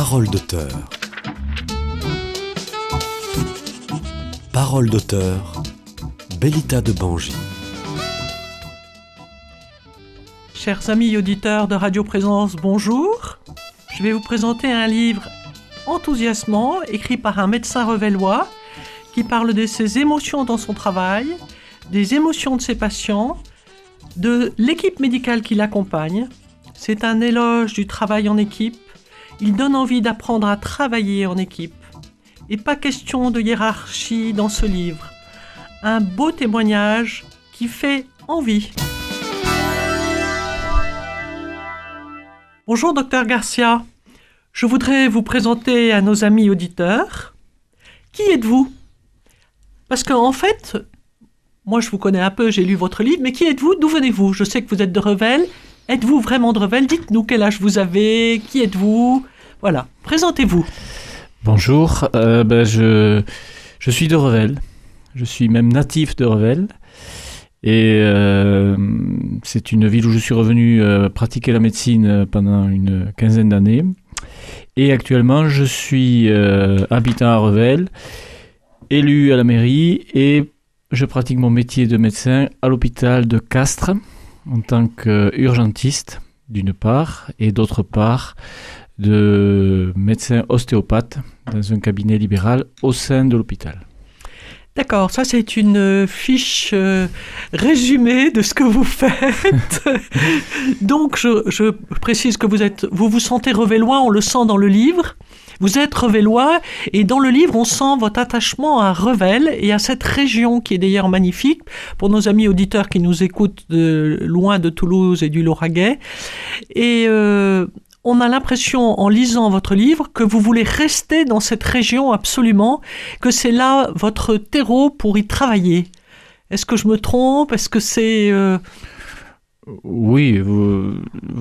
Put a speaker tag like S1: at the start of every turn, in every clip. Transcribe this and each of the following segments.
S1: Parole d'auteur. Parole d'auteur. Bellita de Bangy.
S2: Chers amis auditeurs de Radio Présence, bonjour. Je vais vous présenter un livre enthousiasmant écrit par un médecin revellois qui parle de ses émotions dans son travail, des émotions de ses patients, de l'équipe médicale qui l'accompagne. C'est un éloge du travail en équipe. Il donne envie d'apprendre à travailler en équipe. Et pas question de hiérarchie dans ce livre. Un beau témoignage qui fait envie. Bonjour docteur Garcia. Je voudrais vous présenter à nos amis auditeurs. Qui êtes-vous? Parce qu'en en fait, moi je vous connais un peu, j'ai lu votre livre, mais qui êtes-vous? D'où venez-vous? Je sais que vous êtes de Revel. Êtes-vous vraiment de Revel? Dites-nous quel âge vous avez, qui êtes-vous? Voilà, présentez-vous.
S3: Bonjour, euh, ben, je, suis de Revel. Je suis même natif de Revel. Et euh, c'est une ville où je suis revenu euh, pratiquer la médecine pendant une quinzaine d'années. Et actuellement, je suis habitant à Revel, élu à la mairie et je pratique mon métier de médecin à l'hôpital de Castres en tant qu'urgentiste d'une part et d'autre part de médecin ostéopathe dans un cabinet libéral au sein de l'hôpital.
S2: D'accord, ça c'est une fiche euh, résumée de ce que vous faites. Donc je, je, précise que vous êtes, vous vous sentez revellois, on le sent dans le livre. Vous êtes revellois et dans le livre on sent votre attachement à Revel et à cette région qui est d'ailleurs magnifique pour nos amis auditeurs qui nous écoutent loin de Toulouse et du Lauragais. Et euh, on a l'impression, en lisant votre livre, que vous voulez rester dans cette région absolument, que c'est là votre terreau pour y travailler. Est-ce que je me trompe? Est-ce que c'est... Euh...
S3: Oui, je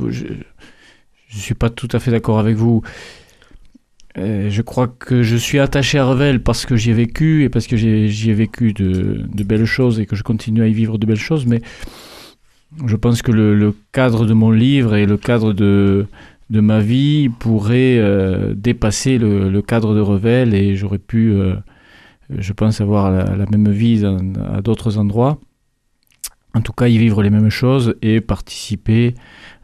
S3: ne suis pas tout à fait d'accord avec vous. Euh, je crois que je suis attaché à Revel parce que j'y ai vécu et parce que j'y ai vécu de, belles choses et que je continue à y vivre de belles choses, mais je pense que le, cadre de mon livre et le cadre de, ma vie pourrait euh, dépasser le, cadre de Revel et j'aurais pu, euh, je pense, avoir la, même vie à d'autres endroits. En tout cas, y vivre les mêmes choses et participer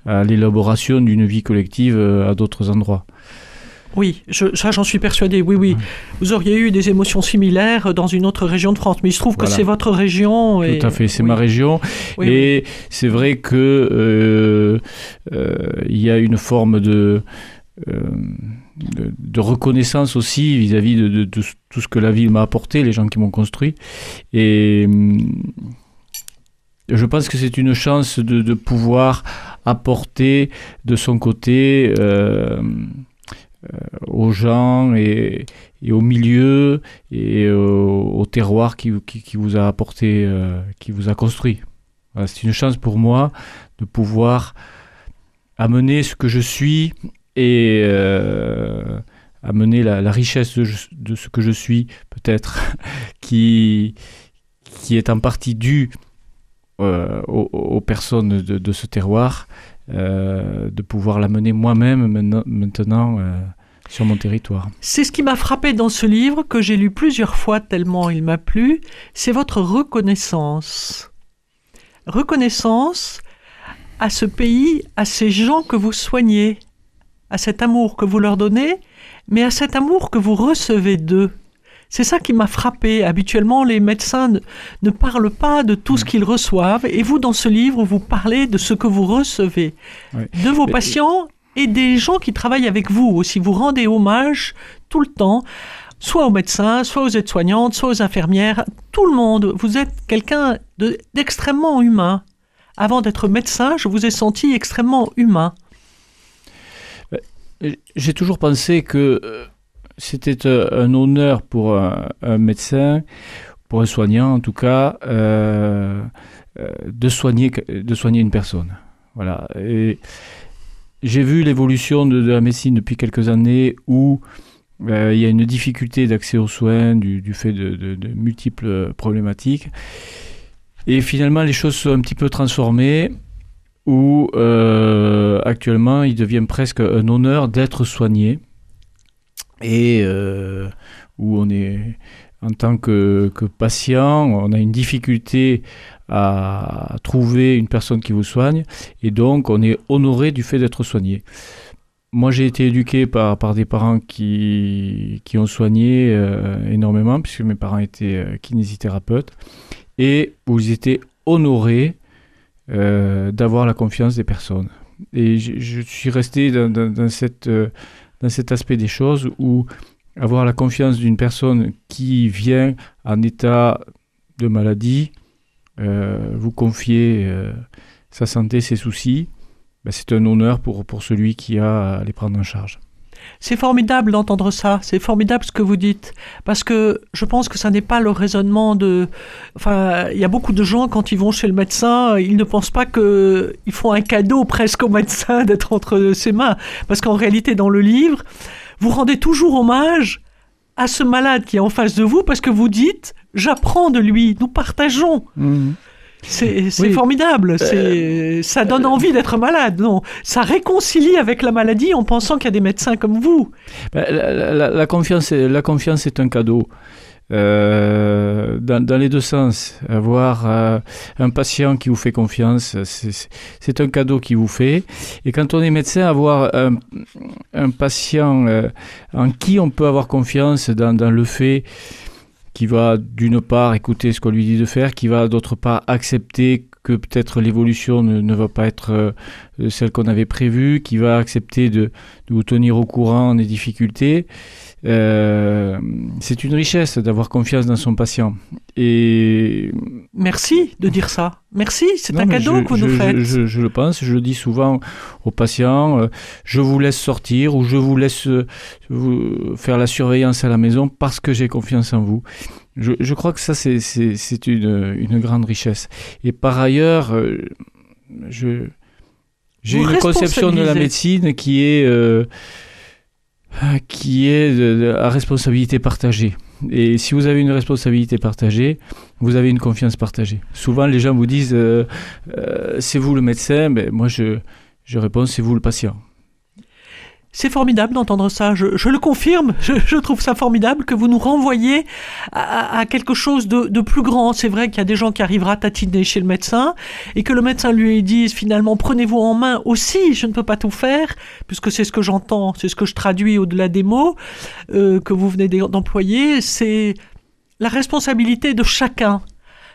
S3: à l'élaboration d'une vie collective à d'autres endroits.
S2: Oui, je, ça j'en suis persuadé, oui, oui. Vous auriez eu des émotions similaires dans une autre région de France, mais il se trouve voilà. que c'est votre région.
S3: Et... Tout à fait, c'est oui. ma région. Oui, et oui. c'est vrai que euh, euh, il y a une forme de, euh, de, de, reconnaissance aussi vis-à-vis -vis de, de, de, tout ce que la ville m'a apporté, les gens qui m'ont construit. Et je pense que c'est une chance de, pouvoir apporter de son côté euh, aux gens et, au milieu et au, terroir qui, vous a apporté, euh, qui vous a construit. C'est une chance pour moi de pouvoir amener ce que je suis et euh, amener la, richesse de, ce que je suis, peut-être, qui est en partie due euh, aux, personnes de, de ce terroir euh, de pouvoir l'amener moi-même maintenant euh, sur mon territoire.
S2: C'est ce qui m'a frappé dans ce livre que j'ai lu plusieurs fois tellement il m'a plu, c'est votre reconnaissance. Reconnaissance à ce pays, à ces gens que vous soignez, à cet amour que vous leur donnez, mais à cet amour que vous recevez d'eux. C'est ça qui m'a frappé. Habituellement, les médecins ne, ne, parlent pas de tout ce qu'ils reçoivent. Et vous, dans ce livre, vous parlez de ce que vous recevez oui. de vos Mais... patients et des gens qui travaillent avec vous aussi. Vous rendez hommage tout le temps, soit aux médecins, soit aux aides-soignantes, soit aux infirmières, tout le monde. Vous êtes quelqu'un d'extrêmement de, humain. Avant d'être médecin, je vous ai senti extrêmement humain.
S3: J'ai toujours pensé que euh, c'était euh, un honneur pour un, médecin, pour un soignant en tout cas, euh, euh, de, soigner, une personne. Voilà. J'ai vu l'évolution de, la médecine depuis quelques années où il y a une difficulté d'accès aux soins du, fait de, multiples problématiques. Et finalement, les choses sont un petit peu transformées où actuellement il devient presque un honneur d'être soigné et euh, où on est en tant que, patient, on a une difficulté à trouver une personne qui vous soigne et donc on est honoré du fait d'être soigné. Moi, j'ai été éduqué par, par des parents qui, qui ont soigné euh, énormément, puisque mes parents étaient euh, kinésithérapeutes, et où ils étaient honorés d'avoir la confiance des personnes. Et je, suis resté dans, cette, dans cet aspect des choses où avoir la confiance d'une personne qui vient en état de maladie, euh, vous confier sa santé, ses soucis, ben c'est un honneur pour, pour celui qui a à les prendre en charge.
S2: C'est formidable d'entendre ça, c'est formidable ce que vous dites, parce que je pense que ça n'est pas le raisonnement de... Enfin, il y a beaucoup de gens, quand ils vont chez le médecin, ils ne pensent pas qu'ils font un cadeau presque au médecin d'être entre ses mains, parce qu'en réalité, dans le livre, vous rendez toujours hommage à ce malade qui est en face de vous, parce que vous dites, j'apprends de lui, nous partageons. Mmh. C'est oui. formidable. Euh... Ça donne envie d'être malade. Non, ça réconcilie avec la maladie en pensant qu'il y a des médecins comme vous.
S3: Ben, la, la, la, confiance, la confiance est un cadeau. Euh, dans, dans, les deux sens, avoir euh, un patient qui vous fait confiance, c'est un cadeau qui vous fait. Et quand on est médecin, avoir un, un patient euh, en qui on peut avoir confiance dans, dans le fait qui va d'une part écouter ce qu'on lui dit de faire, qui va d'autre part accepter que peut-être l'évolution ne, va pas être euh, celle qu'on avait prévue, qui va accepter de, de, vous tenir au courant des difficultés. Euh, c'est une richesse d'avoir confiance dans son patient. Et
S2: merci de dire ça. Merci, c'est un cadeau je, que vous
S3: je,
S2: nous faites.
S3: Je, je, le pense, je le dis souvent aux patients. Euh, je vous laisse sortir ou je vous laisse euh, vous faire la surveillance à la maison parce que j'ai confiance en vous. Je, crois que ça, c'est une, une, grande richesse. Et par ailleurs, j'ai une conception de la médecine qui est qui est de, à responsabilité partagée. Et si vous avez une responsabilité partagée, vous avez une confiance partagée. Souvent, les gens vous disent euh, euh, c'est vous le médecin, mais moi je, je réponds c'est vous le patient.
S2: C'est formidable d'entendre ça, je, je, le confirme, je, je, trouve ça formidable que vous nous renvoyez à, à quelque chose de, de, plus grand. C'est vrai qu'il y a des gens qui arrivent ratatiner chez le médecin et que le médecin lui dise finalement prenez-vous en main aussi, je ne peux pas tout faire, puisque c'est ce que j'entends, c'est ce que je traduis au-delà des mots euh, que vous venez d'employer, c'est la responsabilité de chacun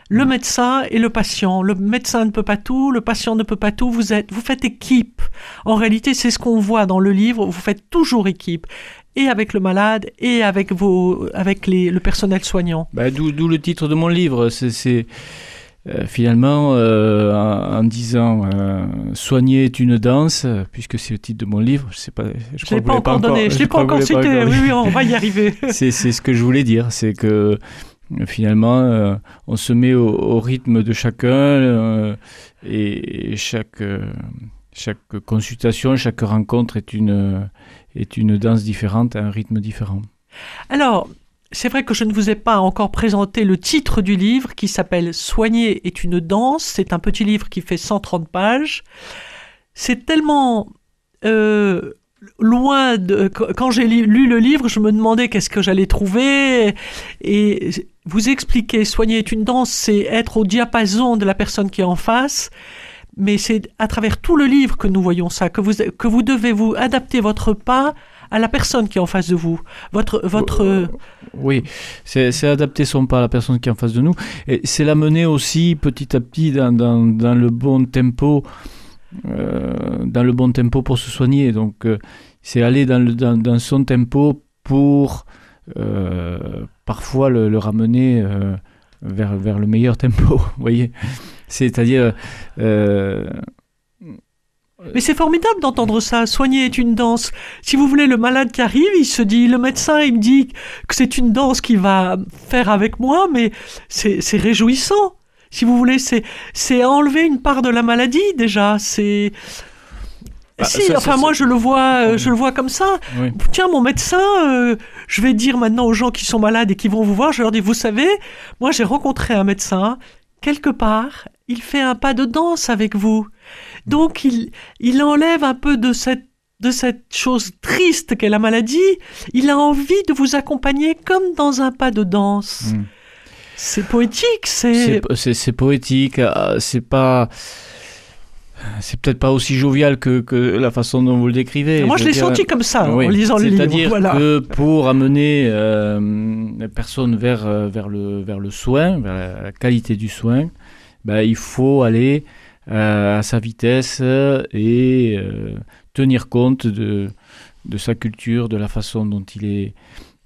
S2: le médecin et le patient. Le médecin ne peut pas tout, le patient ne peut pas tout. Vous êtes, vous faites équipe. En réalité, c'est ce qu'on voit dans le livre. Vous faites toujours équipe et avec le malade et avec vos, avec les, le personnel soignant.
S3: Bah, D'où le titre de mon livre. C'est euh, finalement euh, en, en, disant euh, soigner est une danse, puisque c'est le titre de mon livre. Je sais pas.
S2: Je, je l'ai pas, encore donné. Je l'ai pas encore cité. Oui, oui, on va y arriver.
S3: c'est ce que je voulais dire. C'est que finalement, euh, on se met au, rythme de chacun euh, et, chaque, euh, chaque consultation, chaque rencontre est une, danse différente, un rythme différent.
S2: Alors, c'est vrai que je ne vous ai pas encore présenté le titre du livre qui s'appelle Soigner est une danse. C'est un petit livre qui fait 130 pages. C'est tellement loin de quand j'ai lu le livre je me demandais qu'est-ce que j'allais trouver et vous expliquez soigner est une danse c'est être au diapason de la personne qui est en face mais c'est à travers tout le livre que nous voyons ça que vous que vous devez vous adapter votre pas à la personne qui est en face de vous votre votre
S3: euh, oui c'est adapter son pas à la personne qui est en face de nous et c'est l'amener aussi petit à petit dans, dans, le bon tempo euh, dans le bon tempo pour se soigner. Donc, euh, c'est aller dans, le, dans, dans, son tempo pour parfois le, le ramener euh, vers, vers le meilleur tempo. Vous voyez C'est-à-dire.
S2: Euh, mais c'est formidable d'entendre ça. Soigner est une danse. Si vous voulez, le malade qui arrive, il se dit, le médecin, il me dit que c'est une danse qu'il va faire avec moi, mais c'est réjouissant si vous voulez, c'est c'est enlever une part de la maladie déjà. C'est bah, si, ça, enfin ça, moi je le vois, euh, je le vois comme ça. Oui. Tiens, mon médecin, euh, je vais dire maintenant aux gens qui sont malades et qui vont vous voir, je leur dis, vous savez, moi j'ai rencontré un médecin quelque part, il fait un pas de danse avec vous. Donc il il enlève un peu de cette de cette chose triste qu'est la maladie, il a envie de vous accompagner comme dans un pas de danse.
S3: Mm.
S2: C'est poétique, c'est...
S3: C'est c'est- c'est poétique, euh, c'est pas. C'est peut-être pas aussi jovial que, que la façon dont vous le décrivez.
S2: Moi, je, l'ai
S3: dire-
S2: senti comme ça
S3: Oui,
S2: en lisant le livre.
S3: C'est-à-dire
S2: Voilà.
S3: que pour amener euh, vers, euh, vers, le, vers le soin, vers la, qualité du soin, ben, il faut aller euh, à sa vitesse et euh, tenir compte de, de sa culture, de la façon dont il est,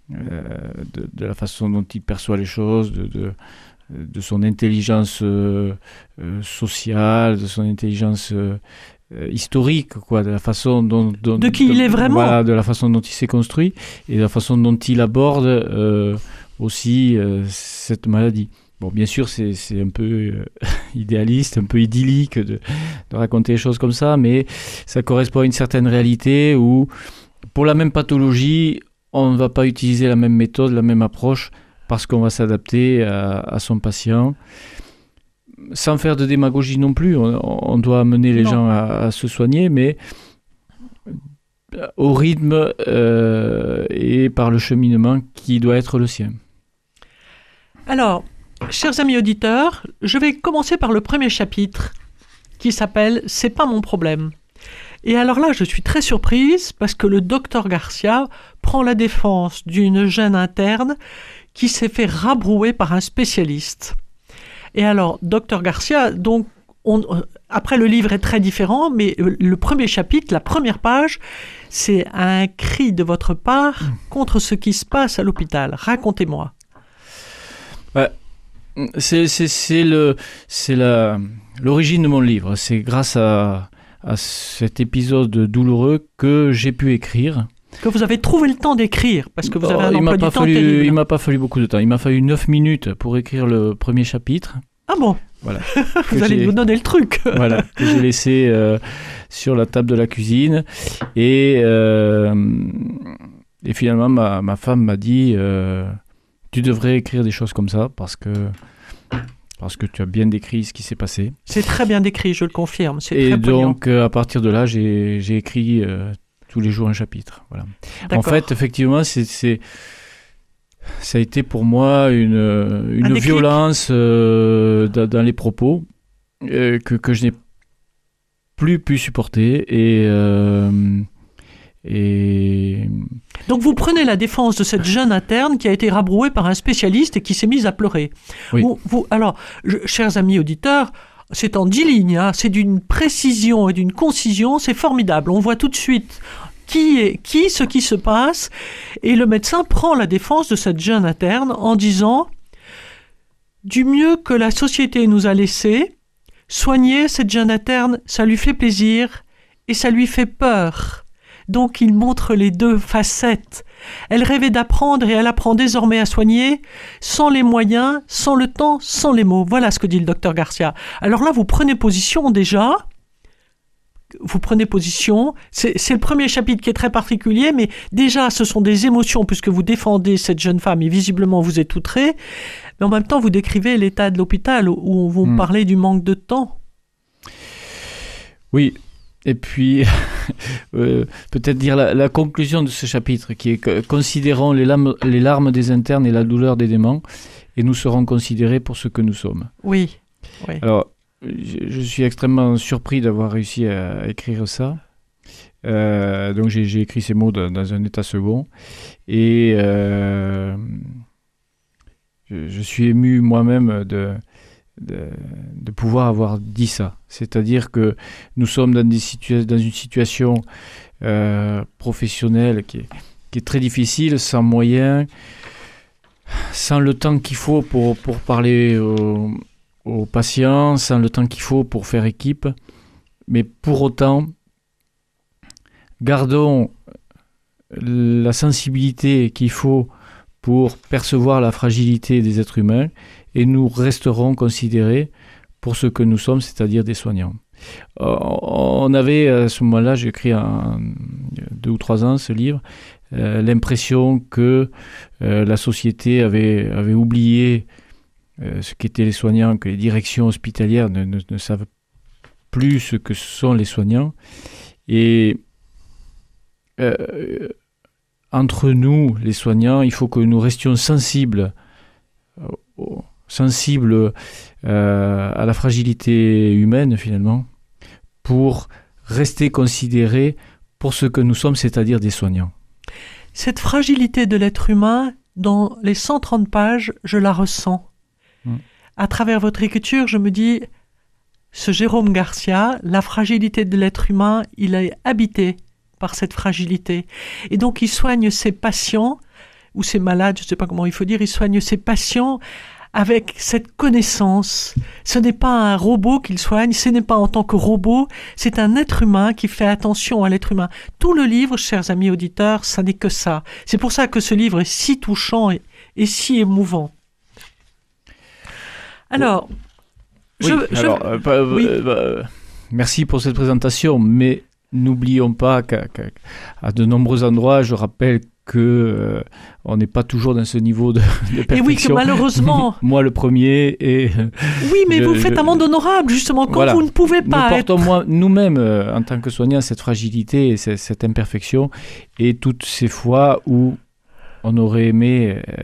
S3: de, de la façon dont il perçoit les choses, de, de, de son intelligence euh, euh, sociale, de son intelligence euh, historique, quoi, de la façon dont, dont-
S2: De qui il est vraiment.
S3: voilà, de la façon dont il s'est construit et de la façon dont il aborde euh, aussi euh, cette maladie. Bon, bien sûr, c'est c'est un peu euh, idéaliste, un peu idyllique de, de raconter les choses comme ça, mais ça correspond à une certaine réalité où, pour la même pathologie, on ne va pas utiliser la même méthode, la même approche, parce qu'on va s'adapter à, à son patient. Sans faire de démagogie non plus, on, on doit amener les
S2: Non.
S3: gens à, à se soigner, mais au rythme euh, et par le cheminement qui doit être le sien.
S2: Alors, chers amis auditeurs, je vais commencer par le premier chapitre qui s'appelle C'est pas mon problème. Et alors là, je suis très surprise parce que le docteur Garcia prend la défense d'une jeune interne qui s'est fait rabrouer par un spécialiste. Et alors, docteur Garcia, donc, on- euh, après le livre est très différent, mais euh, le premier chapitre, la première page, c'est un cri de votre part contre ce qui se passe à l'hôpital. Racontez-moi.
S3: C'est c'est- le l'origine de mon livre. C'est grâce à, à cet épisode douloureux que j'ai pu écrire.
S2: Que vous avez trouvé le temps d'écrire, parce que vous avez
S3: Oh,
S2: un emploi du
S3: pas
S2: temps
S3: fallu
S2: terrible.
S3: il m'a pas fallu beaucoup de temps. Il m'a fallu 9 minutes pour écrire le premier chapitre.
S2: Ah bon?
S3: Voilà.
S2: Vous allez nous donner le truc.
S3: voilà, que j'ai laissé euh, sur la table de la cuisine. Et, euh, et finalement, ma, ma femme m'a dit euh, Tu devrais écrire des choses comme ça parce que, parce que tu as bien décrit ce qui s'est passé.
S2: C'est très bien décrit, je le confirme.
S3: Et
S2: très
S3: donc, à partir de là, j'ai j'ai écrit tous les jours un chapitre. Voilà. En fait, effectivement, c'est. Ça a été pour moi une, une
S2: déclic.
S3: violence euh, dans, dans les propos euh, que, que je n'ai plus pu supporter. Et, euh, et
S2: Donc vous prenez la défense de cette jeune interne qui a été rabrouée par un spécialiste et qui s'est mise à pleurer.
S3: Oui.
S2: Vous, vous- alors, je- chers amis auditeurs, c'est en dix lignes, hein, c'est d'une précision et d'une concision, c'est formidable. On voit tout de suite qui est qui, ce qui se passe, et le médecin prend la défense de cette jeune interne en disant du mieux que la société nous a laissé, soigner cette jeune interne, ça lui fait plaisir et ça lui fait peur. Donc il montre les deux facettes. Elle rêvait d'apprendre et elle apprend désormais à soigner sans les moyens, sans le temps, sans les mots. Voilà ce que dit le docteur Garcia. Alors là, vous prenez position déjà. Vous prenez position. C'est le premier chapitre qui est très particulier, mais déjà, ce sont des émotions puisque vous défendez cette jeune femme et visiblement vous êtes outré. Mais en même temps, vous décrivez l'état de l'hôpital où vous
S3: Hmm.
S2: parlez du manque de temps.
S3: oui. Et puis, euh, peut-être dire la, la conclusion de ce chapitre qui est que considérons les larmes, les larmes des internes et la douleur des démons, et nous serons considérés pour ce que nous sommes.
S2: Oui. oui.
S3: Alors, je, je suis extrêmement surpris d'avoir réussi à écrire ça. Euh, donc, j'ai j'ai écrit ces mots dans, dans un état second. Et euh, je, je suis ému moi-même de, de, pouvoir avoir dit ça. C'est-à-dire que nous sommes dans, une situation euh, professionnelle qui est, très difficile, sans moyens, sans le temps qu'il faut pour, parler aux patients, sans le temps qu'il faut pour faire équipe. Mais pour autant, gardons la sensibilité qu'il faut pour percevoir la fragilité des êtres humains et nous resterons considérés pour ce que nous sommes, c'est-à-dire des soignants. Euh, On avait à ce moment-là, j'ai écrit en deux ou trois ans ce livre, euh, l'impression que euh, la société avait, oublié ce qu'étaient les soignants, que les directions hospitalières ne, ne- savent plus ce que sont les soignants. Et entre nous, les soignants, il faut que nous restions sensibles, euh, sensibles euh, à la fragilité humaine finalement, pour rester considérés pour ce que nous sommes, c'est-à-dire des soignants.
S2: Cette fragilité de l'être humain, dans les 130 pages, je la ressens.
S3: Mm.
S2: À travers votre écriture, je me dis, ce Jérôme Garcia, la fragilité de l'être humain, il est habité par cette fragilité. Et donc il soigne ses patients, ou ses malades, je ne sais pas comment il faut dire, il soigne ses patients avec cette connaissance. Ce n'est pas un robot qu'il soigne, ce n'est pas en tant que robot, c'est un être humain qui fait attention à l'être humain. Tout le livre, chers amis auditeurs, ça n'est que ça. C'est pour ça que ce livre est si touchant et, et si émouvant. Alors,
S3: Oui,
S2: je, je-
S3: alors, euh, bah,
S2: Oui.
S3: euh, bah, merci pour cette présentation, mais n'oublions pas qu'à de nombreux endroits, je rappelle que euh, on n'est pas toujours dans ce niveau de, de
S2: et
S3: perfection.
S2: oui, que malheureusement,
S3: Moi, le premier, et
S2: oui, mais
S3: Je-
S2: vous faites
S3: je-
S2: un monde honorable, justement, quand
S3: Voilà.
S2: vous ne pouvez
S3: nous
S2: pas être
S3: portons moi- nous-mêmes, euh, en tant que soignants, cette fragilité et cette, cette imperfection, et toutes ces fois où on aurait aimé euh,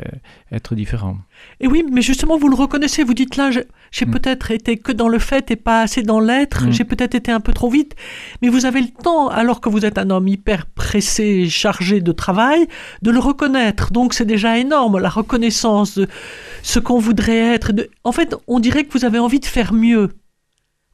S3: être différent.
S2: Et oui, mais justement, vous le reconnaissez, vous dites là, j'ai
S3: Mm.
S2: peut-être été que dans le fait et pas assez dans l'être,
S3: Mm.
S2: j'ai peut-être été un peu trop vite, mais vous avez le temps, alors que vous êtes un homme hyper pressé, chargé de travail, de le reconnaître. Donc c'est déjà énorme, la reconnaissance de ce qu'on voudrait être. De... En fait, on dirait que vous avez envie de faire mieux.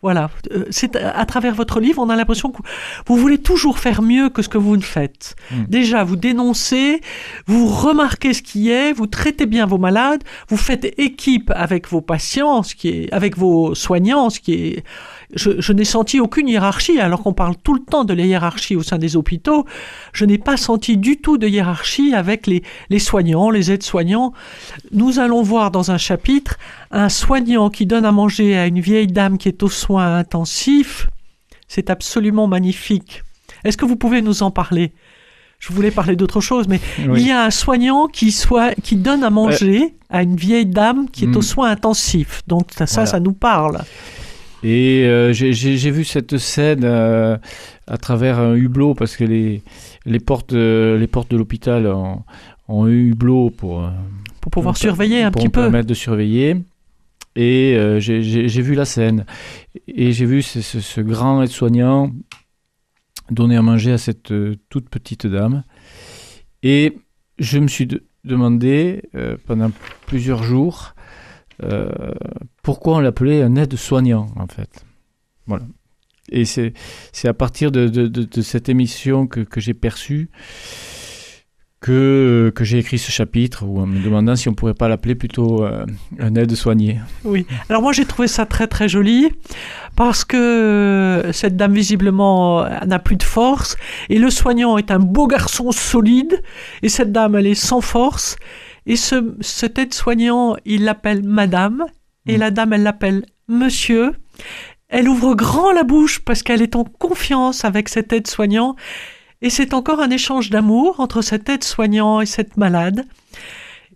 S2: Voilà, Euh, c'est à à travers votre livre, on a l'impression que vous voulez toujours faire mieux que ce que vous ne faites.
S3: Mm.
S2: Déjà, vous dénoncez, vous remarquez ce qui est, vous traitez bien vos malades, vous faites équipe avec vos patients, ce qui est, avec vos soignants, ce qui est. Je, je n'ai senti aucune hiérarchie, alors qu'on parle tout le temps de la hiérarchie au sein des hôpitaux. Je n'ai pas senti du tout de hiérarchie avec les, les soignants, les aides-soignants. Nous allons voir dans un chapitre un soignant qui donne à manger à une vieille dame qui est aux soins intensifs. C'est absolument magnifique. Est-ce que vous pouvez nous en parler? Je voulais parler d'autre chose, mais
S3: Oui.
S2: il y a un soignant qui, soit, qui donne à manger à une vieille dame qui est
S3: Mm.
S2: aux soins intensifs. Donc ça, ça,
S3: Voilà.
S2: ça nous parle.
S3: Et euh, j'ai- vu cette scène euh, à travers un hublot parce que les, les, portes, euh, les portes de l'hôpital ont, ont un hublot pour,
S2: Pour pouvoir
S3: pour-
S2: surveiller un
S3: pour
S2: petit peu.
S3: permettre de surveiller. Et euh, j'ai- vu la scène. Et j'ai vu ce, ce- ce grand aide-soignant donner à manger à cette toute petite dame. Et je me suis de- demandé pendant plusieurs jours euh, pourquoi on l'appelait un aide-soignant, en fait? Voilà. Et c'est à partir de, de- cette émission que, que j'ai perçu que, que j'ai écrit ce chapitre, ou en me demandant si on pourrait pas l'appeler plutôt euh, un aide-soigné.
S2: Oui. Alors moi j'ai trouvé ça très très joli parce que cette dame visiblement n'a plus de force et le soignant est un beau garçon solide et cette dame elle est sans force et ce cet aide-soignant il l'appelle madame et
S3: Mm.
S2: la dame elle l'appelle monsieur. Elle ouvre grand la bouche parce qu'elle est en confiance avec cet aide-soignant et c'est encore un échange d'amour entre cet aide-soignant et cette malade.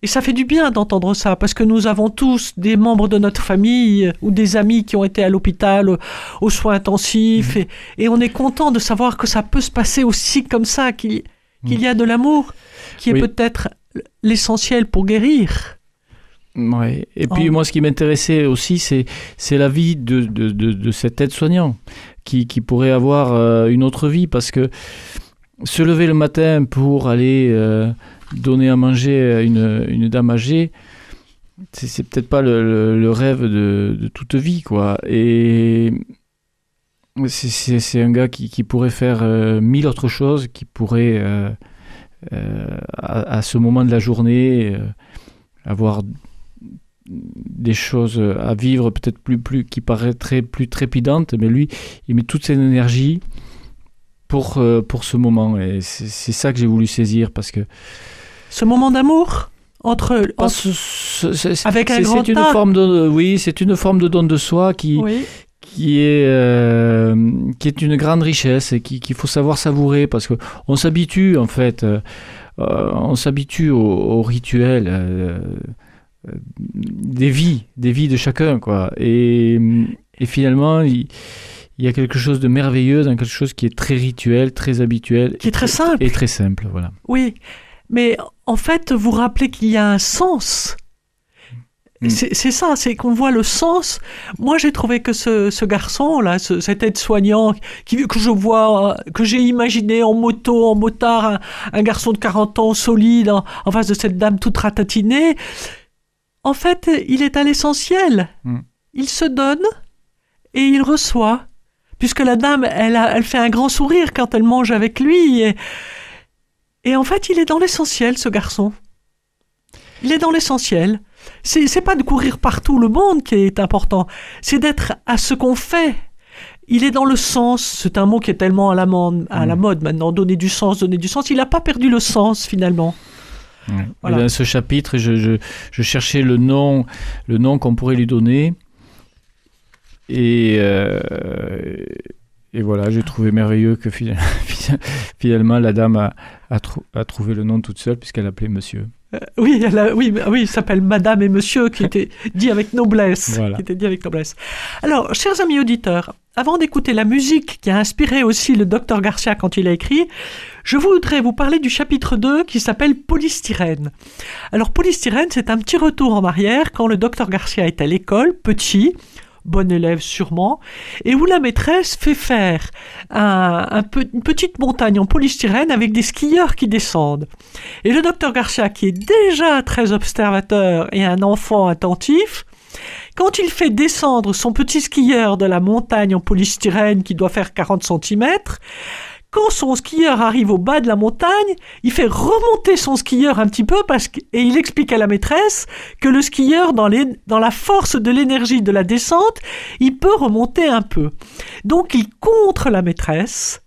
S2: Et ça fait du bien d'entendre ça, parce que nous avons tous des membres de notre famille euh, ou des amis qui ont été à l'hôpital euh, aux soins intensifs, et, et on est content de savoir que ça peut se passer aussi comme ça, qu'il y a de l'amour, qui est
S3: Oui.
S2: peut-être l'essentiel pour guérir.
S3: Ouais. Et puis moi, ce qui m'intéressait aussi, c'est c'est la vie de, de, de, de cet aide-soignant qui, qui pourrait avoir euh, une autre vie parce que se lever le matin pour aller euh, donner à manger à une, une dame âgée, c'est peut-être pas le, le- le rêve de, de toute vie, quoi. Et c'est- un gars qui, qui pourrait faire euh, mille autres choses, qui pourrait, à, à ce moment de la journée, euh, avoir des choses à vivre peut-être plus, plus qui paraîtraient plus trépidantes, mais lui, il met toute son énergie pour, euh, pour ce moment. Et c'est ça que j'ai voulu saisir parce que
S2: Ce moment d'amour entre,
S3: parce
S2: Avec un grand
S3: c'est une
S2: A.
S3: forme de oui, c'est une forme de don de soi qui
S2: oui,
S3: qui est euh, qui est une grande richesse et qui- qu'il faut savoir savourer parce que on s'habitue en fait euh, euh, on s'habitue au, au rituel euh, des vies des vies de chacun quoi et, et finalement il, il y a quelque chose de merveilleux dans quelque chose qui est très rituel, très habituel.
S2: Qui est très simple.
S3: Et très simple, voilà.
S2: Oui, mais en fait, vous rappelez qu'il y a un sens.
S3: Mm.
S2: C'est ça, c'est qu'on voit le sens. Moi, j'ai trouvé que ce, ce garçon-là, ce- cet aide-soignant qui, que je vois, que j'ai imaginé en moto, en motard, un, un garçon de 40 ans solide en, en face de cette dame toute ratatinée, en fait, il est à l'essentiel.
S3: Mm.
S2: Il se donne et il reçoit. Puisque la dame, elle, a, elle fait un grand sourire quand elle mange avec lui. Et, et en fait, il est dans l'essentiel, ce garçon. Il est dans l'essentiel. C'est, pas de courir partout le monde qui est important, c'est d'être à ce qu'on fait. Il est dans le sens, c'est un mot qui est tellement à la, mode, à la
S3: Mm.
S2: mode maintenant, donner du sens, donner du sens. Il n'a pas perdu le sens finalement.
S3: Ouais.
S2: Voilà.
S3: Dans ce chapitre, je, je, je cherchais le nom, le nom qu'on pourrait lui donner. Et, euh, et voilà, j'ai trouvé merveilleux que fina- finalement la dame a, a, trou- a trouvé le nom toute seule puisqu'elle appelait monsieur.
S2: Euh, oui, elle a- oui, il s'appelle Madame et Monsieur, qui était dit avec noblesse.
S3: Voilà.
S2: Qui était dit avec noblesse. Alors, chers amis auditeurs, avant d'écouter la musique qui a inspiré aussi le docteur Garcia quand il a écrit, je voudrais vous parler du chapitre 2 qui s'appelle Polystyrène. Alors, polystyrène, c'est un petit retour en arrière quand le docteur Garcia est à l'école, petit, bon élève sûrement, et où la maîtresse fait faire un- une petite montagne en polystyrène avec des skieurs qui descendent. Et le docteur Garcia, qui est déjà très observateur et un enfant attentif, quand il fait descendre son petit skieur de la montagne en polystyrène qui doit faire 40 cm, quand son skieur arrive au bas de la montagne, il fait remonter son skieur un petit peu parce que, et il explique à la maîtresse que le skieur, dans, dans la force de l'énergie de la descente, il peut remonter un peu. Donc il contre la maîtresse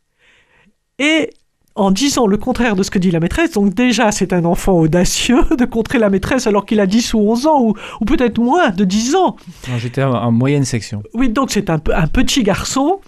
S2: et en disant le contraire de ce que dit la maîtresse, donc déjà c'est un enfant audacieux de contrer la maîtresse alors qu'il a 10 ou 11 ans, ou, ou peut-être moins de 10 ans.
S3: J'étais en, en moyenne section.
S2: Oui, donc c'est un, pe- un petit garçon.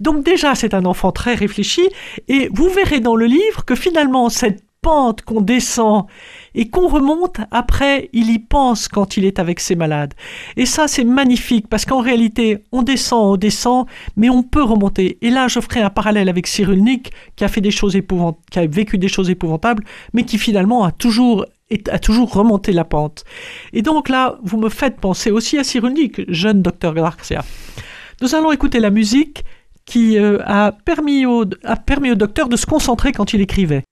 S2: Donc déjà c'est un enfant très réfléchi, et vous verrez dans le livre que finalement cette pente qu'on descend et qu'on remonte, après il y pense quand il est avec ses malades. Et ça c'est magnifique, parce qu'en réalité on descend, on descend, mais on peut remonter. Et là je ferai un parallèle avec Cyrulnik, qui a fait des choses épouvantables, qui a vécu des choses épouvantables, mais qui finalement a toujours a toujours remonté la pente. Et donc là, vous me faites penser aussi à Cyrulnik, jeune docteur Garcia. Nous allons écouter la musique qui euh, a, permis au, a permis au docteur de se concentrer quand il écrivait.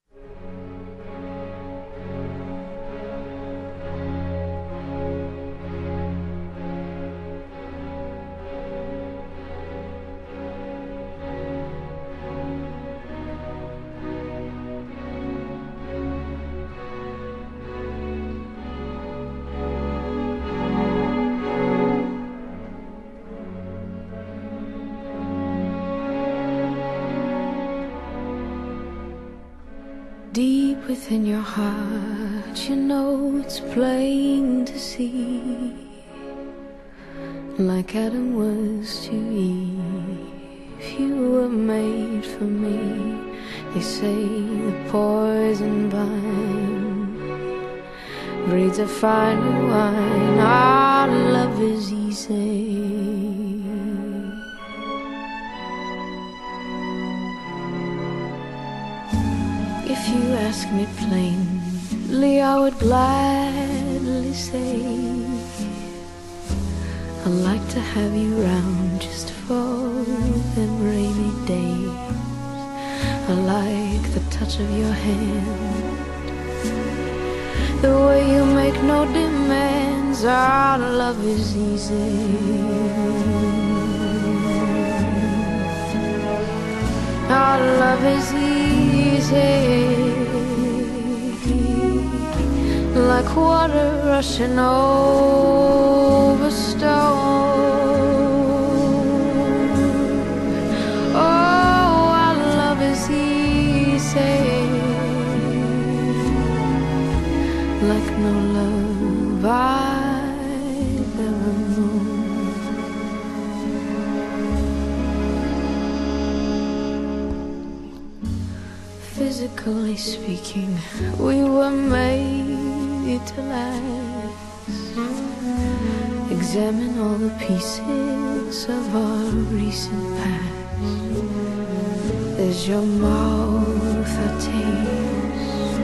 S4: Our love is easy, like water rushing over stone. Oh, our love is easy, like no love I've Physically speaking, we were made to last. Examine all the pieces of our recent past. Is your mouth a taste?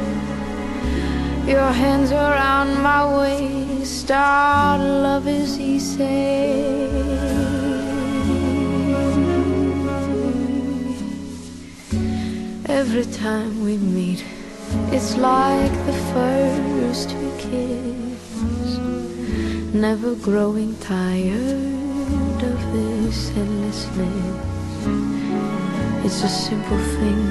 S4: Your hands around my waist. Our love is easy. Every time we meet, it's like the first we kiss. Never growing tired of this endlessness. It's a simple thing.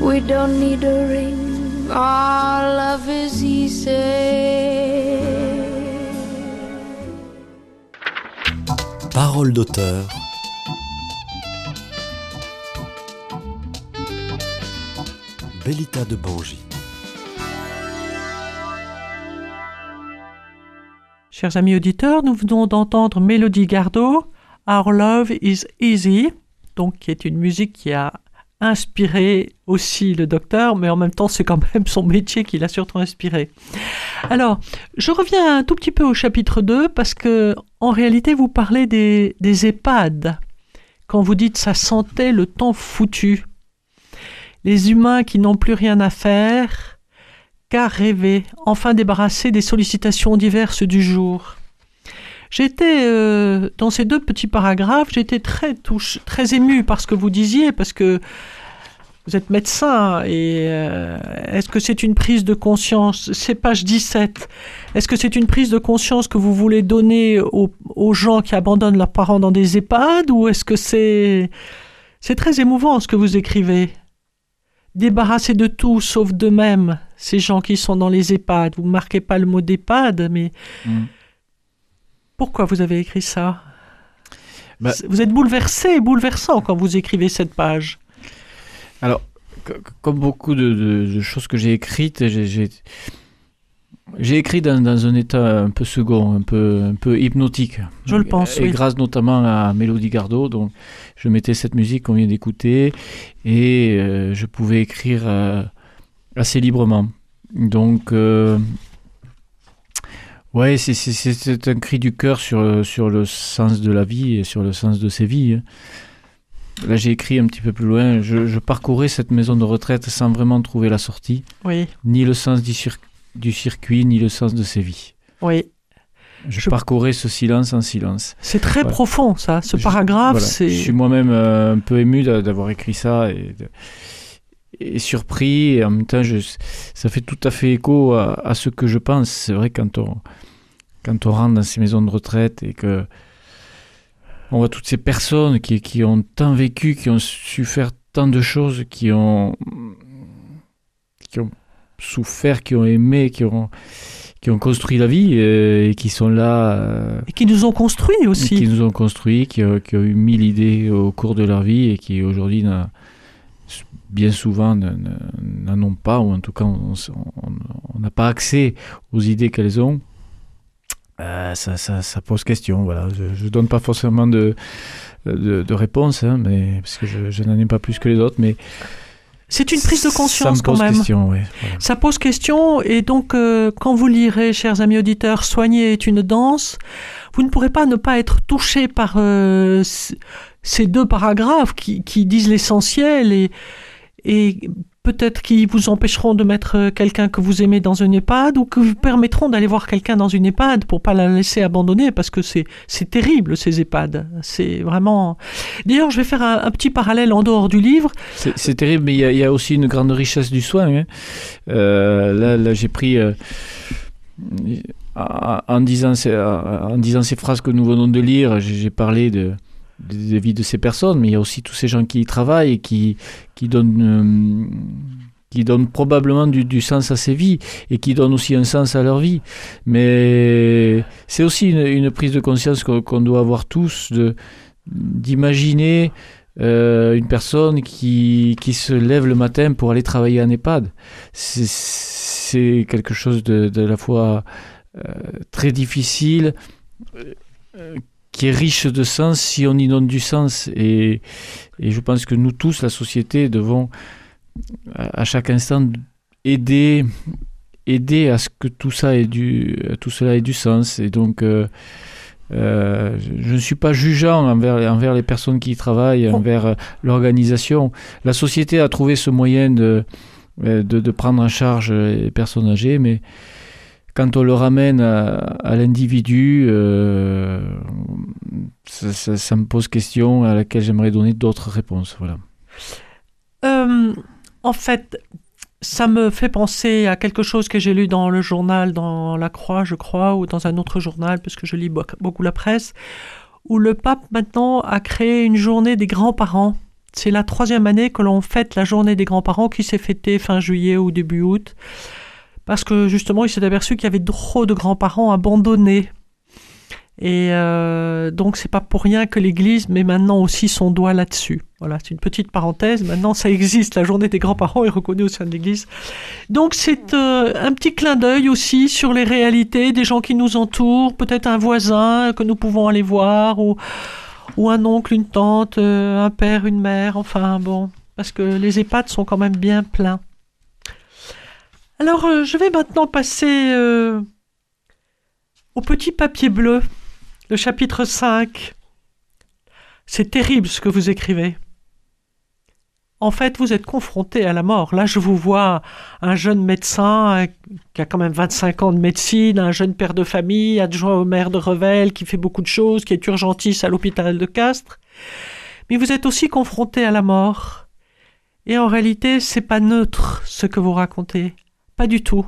S4: We don't need a ring. Our love is easy.
S1: Parole d'auteur. Bellita de Bangi.
S2: Chers amis auditeurs, nous venons d'entendre Mélodie Gardot, Our Love is Easy, donc qui est une musique qui a inspiré aussi le docteur, mais en même temps c'est quand même son métier qui l'a surtout inspiré. Alors, je reviens un tout petit peu au chapitre 2 parce que en réalité vous parlez des, des EHPAD. Quand vous dites ça sentait le temps foutu. Les humains qui n'ont plus rien à faire, qu'à rêver, enfin débarrassés des sollicitations diverses du jour. J'étais euh, dans ces deux petits paragraphes, j'étais très touche, très ému par ce que vous disiez, parce que vous êtes médecin et euh, est-ce que c'est une prise de conscience C'est page 17. Est-ce que c'est une prise de conscience que vous voulez donner aux, gens qui abandonnent leurs parents dans des EHPAD ou est-ce que c'est très émouvant ce que vous écrivez? Débarrasser de tout sauf d'eux-mêmes, ces gens qui sont dans les EHPAD. Vous ne marquez pas le mot d'EHPAD, mais
S3: Mm.
S2: pourquoi vous avez écrit ça?
S3: Bah-
S2: Vous êtes bouleversé, bouleversant quand vous écrivez cette page.
S3: Alors, co- comme beaucoup de, de- de choses que j'ai écrites, j'ai- j'ai écrit dans, dans un état un peu second, un peu, un peu hypnotique.
S2: Je le pense,
S3: Et
S2: oui.
S3: grâce notamment à Mélodie Gardot, donc je mettais cette musique qu'on vient d'écouter et euh, je pouvais écrire euh, assez librement. Donc, euh, ouais, c'est- un cri du cœur sur, sur le sens de la vie et sur le sens de ses vies. hein. Là, j'ai écrit un petit peu plus loin. Je, je parcourais cette maison de retraite sans vraiment trouver la sortie,
S2: Oui,
S3: ni le sens du, cir- du circuit, ni le sens de ses vies.
S2: oui.
S3: Je,
S2: Je-
S3: parcourais ce silence en silence.
S2: C'est très profond, ça. Ce
S3: Je-
S2: paragraphe,
S3: voilà.
S2: c'est.
S3: Je suis moi-même euh, un peu ému d'a- d'avoir écrit ça et, surpris. Et en même temps, je, ça fait tout à fait écho à, à ce que je pense. C'est vrai quand on, quand on rentre dans ces maisons de retraite et que on voit toutes ces personnes qui, qui ont tant vécu, qui ont su faire tant de choses, qui ont, qui ont souffert, qui ont aimé, qui ont, qui ont construit la vie euh, et qui sont là. euh,
S2: Et qui nous ont construits aussi.
S3: qui nous ont construit, qui, ont- qui ont eu mille idées au cours de leur vie et qui aujourd'hui, bien souvent, ne- ne- n'en ont pas, ou en tout cas, on n'a pas accès aux idées qu'elles ont. Euh, ça, ça- ça pose question. Voilà. Je ne donne pas forcément de, de, de réponse, hein, mais, parce que je, je n'en ai pas plus que les autres, mais
S2: C'est une prise de conscience quand même.
S3: question. voilà.
S2: Ça pose question et donc euh, quand vous lirez, chers amis auditeurs, Soigner est une danse, vous ne pourrez pas ne pas être touché par euh, ces deux paragraphes qui, qui disent l'essentiel et, et peut-être qui vous empêcheront de mettre euh, quelqu'un que vous aimez dans une EHPAD ou qui vous permettront d'aller voir quelqu'un dans une EHPAD pour pas la laisser abandonner parce que c'est c'est terrible ces EHPAD. C'est vraiment. D'ailleurs, je vais faire un, petit parallèle en dehors du livre.
S3: C'est terrible, mais il y, a- aussi une grande richesse du soin. hein. Euh, là, là j'ai pris, euh, en, disant ces, en disant ces phrases que nous venons de lire, j'ai parlé de, des vies de ces personnes, mais il y a aussi tous ces gens qui y travaillent et qui, qui donnent... euh, qui donnent probablement du, sens à ces vies et qui donnent aussi un sens à leur vie. Mais c'est aussi une, prise de conscience qu'on doit avoir tous d'imaginer euh, une personne qui, qui se lève le matin pour aller travailler en EHPAD. C'est- quelque chose de, de la fois euh, très difficile, qui est riche de sens si on y donne du sens. Et, et je pense que nous tous, la société, devons à, chaque instant aider, aider à ce que tout ça ait du, tout cela ait du sens. Et donc, euh, Euh, je ne suis pas jugeant envers, envers les personnes qui y travaillent,
S2: Oh.
S3: envers euh, l'organisation. La société a trouvé ce moyen de, de, de prendre en charge les personnes âgées, mais quand on le ramène à, l'individu, euh, ça, me pose question à laquelle j'aimerais donner d'autres réponses. Voilà.
S2: Euh, en fait, ça me fait penser à quelque chose que j'ai lu dans le journal, dans La Croix, je crois, ou dans un autre journal, puisque je lis beaucoup la presse, où le pape maintenant a créé une journée des grands-parents. C'est la troisième année que l'on fête la journée des grands-parents qui s'est fêtée fin juillet ou début août. Parce que justement, il s'est aperçu qu'il y avait trop de grands-parents abandonnés. Et euh, donc, c'est pas pour rien que l'Église met maintenant aussi son doigt là-dessus. Voilà, c'est une petite parenthèse. Maintenant, ça existe. La journée des grands-parents est reconnue au sein de l'Église. Donc, c'est euh, un petit clin d'œil aussi sur les réalités des gens qui nous entourent. Peut-être un voisin que nous pouvons aller voir, ou, ou un oncle, une tante, euh, un père, une mère. Enfin, bon, parce que les EHPAD sont quand même bien pleins. Alors, euh, je vais maintenant passer euh, au petit papier bleu, le chapitre 5. C'est terrible ce que vous écrivez. En fait, vous êtes confronté à la mort. Là, je vous vois un jeune médecin euh, qui a quand même 25 ans de médecine, un jeune père de famille, adjoint au maire de Revel, qui fait beaucoup de choses, qui est urgentiste à l'hôpital de Castres. Mais vous êtes aussi confronté à la mort. Et en réalité, c'est pas neutre ce que vous racontez. Pas du tout.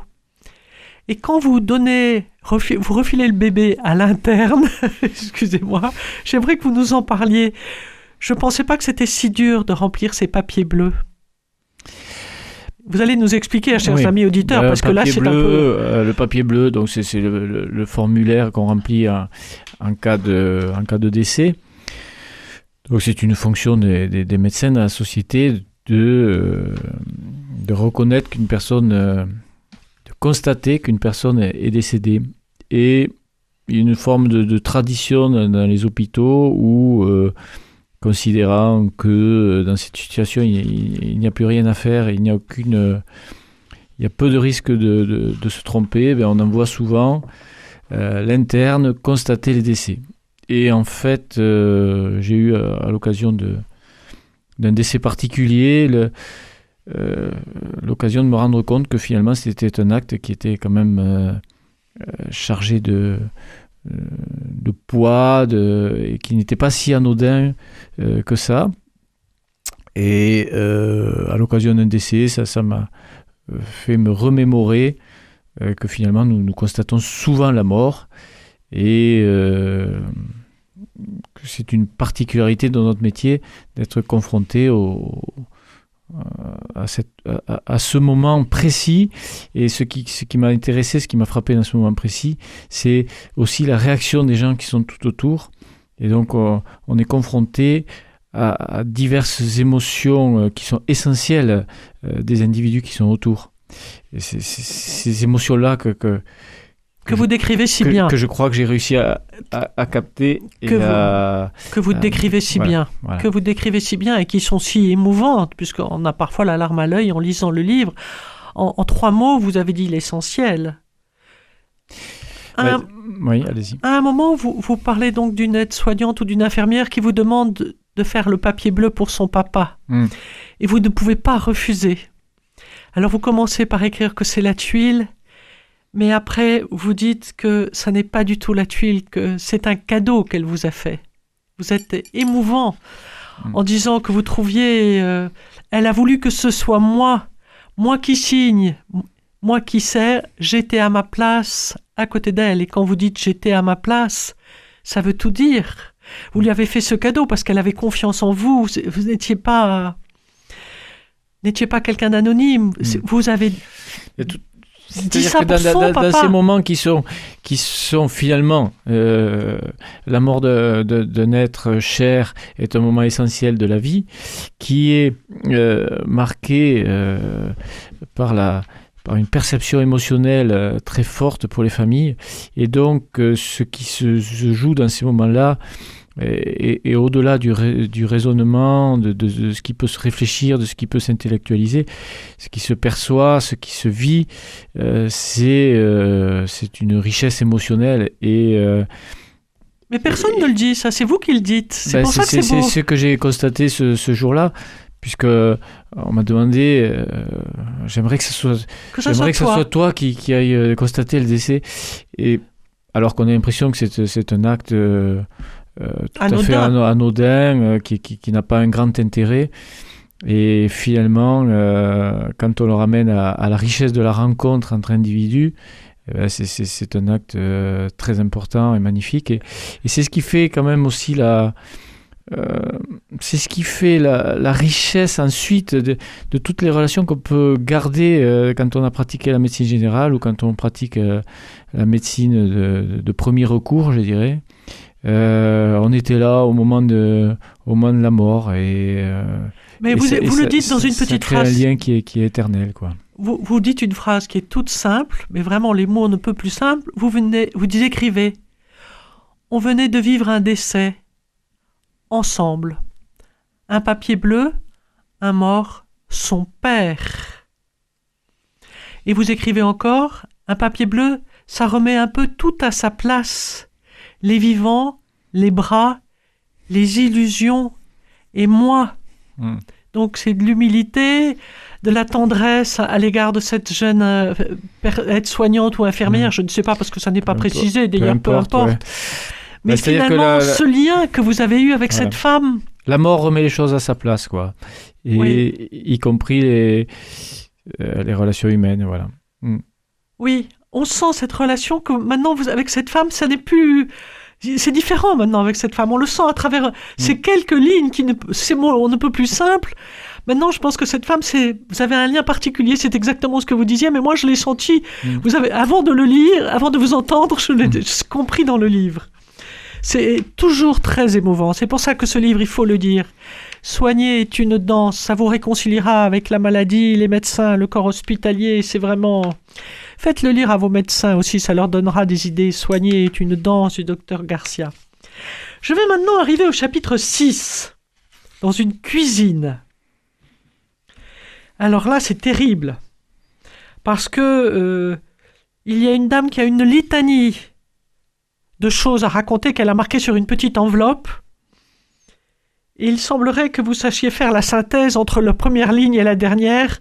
S2: Et quand vous donnez, refi- vous refilez le bébé à l'interne, excusez-moi, j'aimerais que vous nous en parliez. Je pensais pas que c'était si dur de remplir ces papiers bleus. Vous allez nous expliquer, chers
S3: Oui.
S2: amis auditeurs, parce que là, c'est un peu.
S3: euh, le papier bleu, donc c'est c'est le, le- le formulaire qu'on remplit en, en cas de, en cas de décès. Donc c'est une fonction des, des- des médecins dans la société de, euh, de reconnaître qu'une personne, euh, de constater qu'une personne est, décédée. Et il y a une forme de, tradition dans, les hôpitaux où, euh, considérant que dans cette situation, il, n'y a plus rien à faire, il n'y a aucune... il y a peu de risques de, se tromper, ben on envoie souvent l'interne constater les décès. Et en fait, j'ai eu à l'occasion de, d'un décès particulier euh, l'occasion de me rendre compte que finalement c'était un acte qui était quand même euh, euh, chargé de, poids et qui n'était pas si anodin que ça. Et à l'occasion d'un décès, ça, ça m'a fait me remémorer que finalement nous, nous constatons souvent la mort et que c'est une particularité dans notre métier d'être confronté au, à, ce moment précis. Et ce qui, m'a intéressé, ce qui m'a frappé dans ce moment précis, c'est aussi la réaction des gens qui sont tout autour. Et donc on, on est confronté à, diverses émotions euh, qui sont essentielles euh, des individus qui sont autour. Ces émotions-là que, que
S2: vous décrivez si
S3: que,
S2: bien,
S3: que je crois que j'ai réussi à, à, à capter et
S2: Que vous-
S3: à-
S2: que vous
S3: euh,
S2: décrivez si
S3: voilà,
S2: bien,
S3: voilà.
S2: que vous décrivez si bien et qui sont si émouvantes, puisqu'on a parfois la larme à l'œil en lisant le livre. En, en trois mots, vous avez dit l'essentiel. Un-
S3: oui, allez-y.
S2: À un moment, vous, vous parlez donc d'une aide-soignante ou d'une infirmière qui vous demande de- de faire le papier bleu pour son papa.
S3: Hmm.
S2: Et vous ne pouvez pas refuser. Alors vous commencez par écrire que c'est la tuile, mais après vous dites que ça n'est pas du tout la tuile, que c'est un cadeau qu'elle vous a fait. Vous êtes émouvant
S3: Hmm.
S2: en disant que vous trouviez... euh, elle a voulu que ce soit moi, moi qui signe, moi qui sers, j'étais à ma place à côté d'elle. Et quand vous dites j'étais à ma place, ça veut tout dire. Vous lui avez fait ce cadeau parce qu'elle avait confiance en vous. Vous n'étiez pas n'étiez pas quelqu'un d'anonyme. C'est- Vous avez
S3: tout- C'est-à-dire que dans, ces moments qui sont, qui sont finalement euh, la mort de- de- d'un être cher est un moment essentiel de la vie, qui est euh, marqué euh, par la par une perception émotionnelle très forte pour les familles. Et donc, ce qui se, se joue dans ces moments-là est au-delà du, rai- du raisonnement, de, de- de ce qui peut se réfléchir, de ce qui peut s'intellectualiser, ce qui se perçoit, ce qui se vit, euh, c'est euh, c'est une richesse émotionnelle et, euh,
S2: Mais personne ne le dit, ça, c'est vous qui le dites. C'est
S3: Ben,
S2: pour ça que c'est
S3: ce que j'ai constaté ce, ce jour-là, puisque on m'a demandé, j'aimerais que ce soit,
S2: Que ça soit
S3: j'aimerais que ce
S2: toi.
S3: soit toi qui, qui aille constater le décès, et alors qu'on a l'impression que c'est un acte euh, tout à fait
S2: Anodin.
S3: ano- anodin, euh, qui, qui, qui n'a pas un grand intérêt. Et finalement, euh, quand on le ramène à, à la richesse de la rencontre entre individus, eh ben, c'est- un acte très important et magnifique. Et, et c'est ce qui fait quand même aussi la, euh, c'est ce qui fait la, la richesse ensuite de, de toutes les relations qu'on peut garder euh, quand on a pratiqué la médecine générale ou quand on pratique euh, la médecine de, de premier recours, je dirais. Euh, on était là au moment de, au moment de la mort et, euh,
S2: Mais
S3: et
S2: vous,
S3: ça- et
S2: vous le
S3: ça-
S2: dites dans
S3: ça-
S2: une petite phrase.
S3: un lien qui est, qui est éternel, quoi.
S2: Vous, vous dites une phrase qui est toute simple, mais vraiment les mots ne peut plus simples. Vous venez, vous écrivez. On venait de vivre un décès ensemble. Un papier bleu, un mort, son père. Et vous écrivez encore, un papier bleu, ça remet un peu tout à sa place. Les vivants, les bras, les illusions, et moi.
S3: Mm.
S2: Donc c'est de l'humilité, de la tendresse à, l'égard de cette jeune euh, aide-soignante ou infirmière,
S3: Mm.
S2: je ne sais pas parce que ça n'est pas
S3: Peu
S2: précisé, d'ailleurs peu importe.
S3: ouais.
S2: Mais
S3: Bah,
S2: finalement,
S3: la-
S2: ce lien que vous avez eu avec
S3: Voilà.
S2: cette femme,
S3: La mort remet les choses à sa place, quoi. Et
S2: Oui.
S3: y compris les, euh, les relations humaines, voilà.
S2: oui, on sent cette relation que maintenant vous avec cette femme, ça n'est plus c'est différent maintenant avec cette femme. On le sent à travers
S3: Mm.
S2: ces quelques lignes qui ne, ces mots, on ne peut plus simple. Maintenant, je pense que cette femme, c'est, vous avez un lien particulier. C'est exactement ce que vous disiez, mais moi, je l'ai senti.
S3: Mm.
S2: Vous avez, avant de le lire, avant de vous entendre, je l'ai compris dans le livre. C'est toujours très émouvant. C'est pour ça que ce livre, il faut le dire. Soigner est une danse. Ça vous réconciliera avec la maladie, les médecins, le corps hospitalier. C'est vraiment. Faites-le lire à vos médecins aussi. Ça leur donnera des idées. Soigner est une danse du docteur Garcia. Je vais maintenant arriver au chapitre 6, dans une cuisine. Alors là, c'est terrible. Parce que euh, il y a une dame qui a une litanie de choses à raconter qu'elle a marquées sur une petite enveloppe. Il semblerait que vous sachiez faire la synthèse entre la première ligne et la dernière,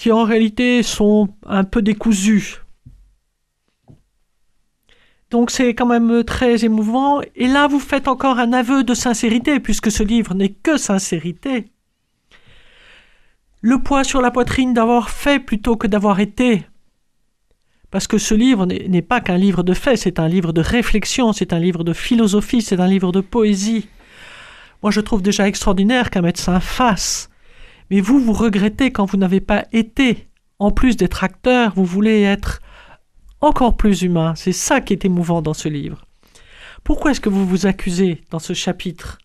S2: qui en réalité sont un peu décousues. Donc c'est quand même très émouvant. Et là, vous faites encore un aveu de sincérité, puisque ce livre n'est que sincérité. Le poids sur la poitrine d'avoir fait plutôt que d'avoir été. Parce que ce livre n'est n'est pas qu'un livre de faits, c'est un livre de réflexion, c'est un livre de philosophie, c'est un livre de poésie. Moi, je trouve déjà extraordinaire qu'un médecin fasse. Mais vous, vous regrettez quand vous n'avez pas été. En plus d'être acteur, vous voulez être encore plus humain. C'est ça qui est émouvant dans ce livre. Pourquoi est-ce que vous vous accusez dans ce chapitre?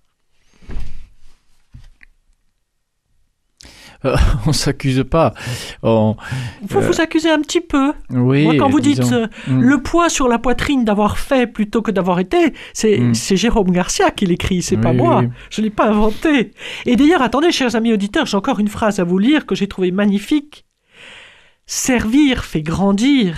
S3: On s'accuse pas. On-
S2: Vous
S3: Euh,
S2: vous accusez un petit peu.
S3: Oui.
S2: Moi, quand vous dites euh,
S3: Mm.
S2: le poids sur la poitrine d'avoir fait plutôt que d'avoir été, c'est
S3: Mm.
S2: Jérôme Garcia qui l'écrit, c'est pas
S3: Oui,
S2: moi.
S3: oui.
S2: Je ne l'ai pas inventé. Et d'ailleurs, attendez, chers amis auditeurs, j'ai encore une phrase à vous lire que j'ai trouvée magnifique. Servir fait grandir